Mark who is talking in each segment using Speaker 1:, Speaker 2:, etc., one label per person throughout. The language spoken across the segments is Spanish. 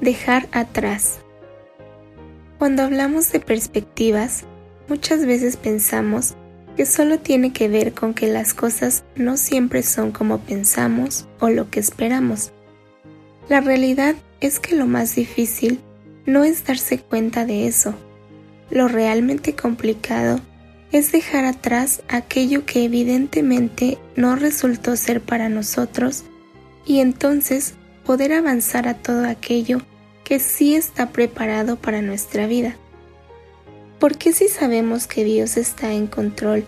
Speaker 1: Dejar atrás. Cuando hablamos de perspectivas, muchas veces pensamos que solo tiene que ver con que las cosas no siempre son como pensamos o lo que esperamos. La realidad es que lo más difícil no es darse cuenta de eso. Lo realmente complicado es dejar atrás aquello que evidentemente no resultó ser para nosotros y entonces poder avanzar a todo aquello que sí está preparado para nuestra vida. ¿Por qué si sabemos que Dios está en control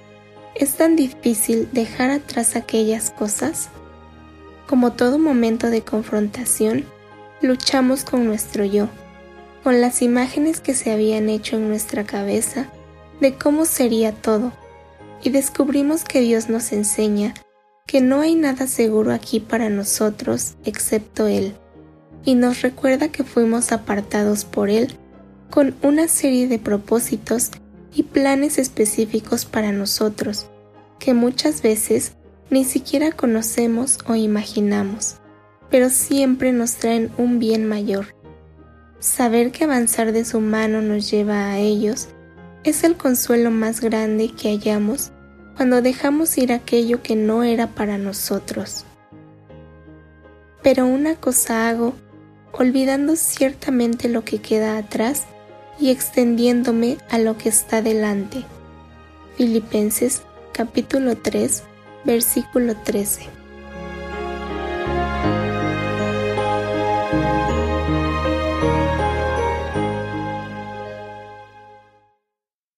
Speaker 1: es tan difícil dejar atrás aquellas cosas? Como todo momento de confrontación, luchamos con nuestro yo, con las imágenes que se habían hecho en nuestra cabeza de cómo sería todo, y descubrimos que Dios nos enseña que no hay nada seguro aquí para nosotros excepto Él y nos recuerda que fuimos apartados por Él con una serie de propósitos y planes específicos para nosotros, que muchas veces ni siquiera conocemos o imaginamos, pero siempre nos traen un bien mayor. Saber que avanzar de su mano nos lleva a ellos es el consuelo más grande que hallamos cuando dejamos ir aquello que no era para nosotros. Pero una cosa hago, olvidando ciertamente lo que queda atrás y extendiéndome a lo que está delante. Filipenses capítulo 3, versículo 13.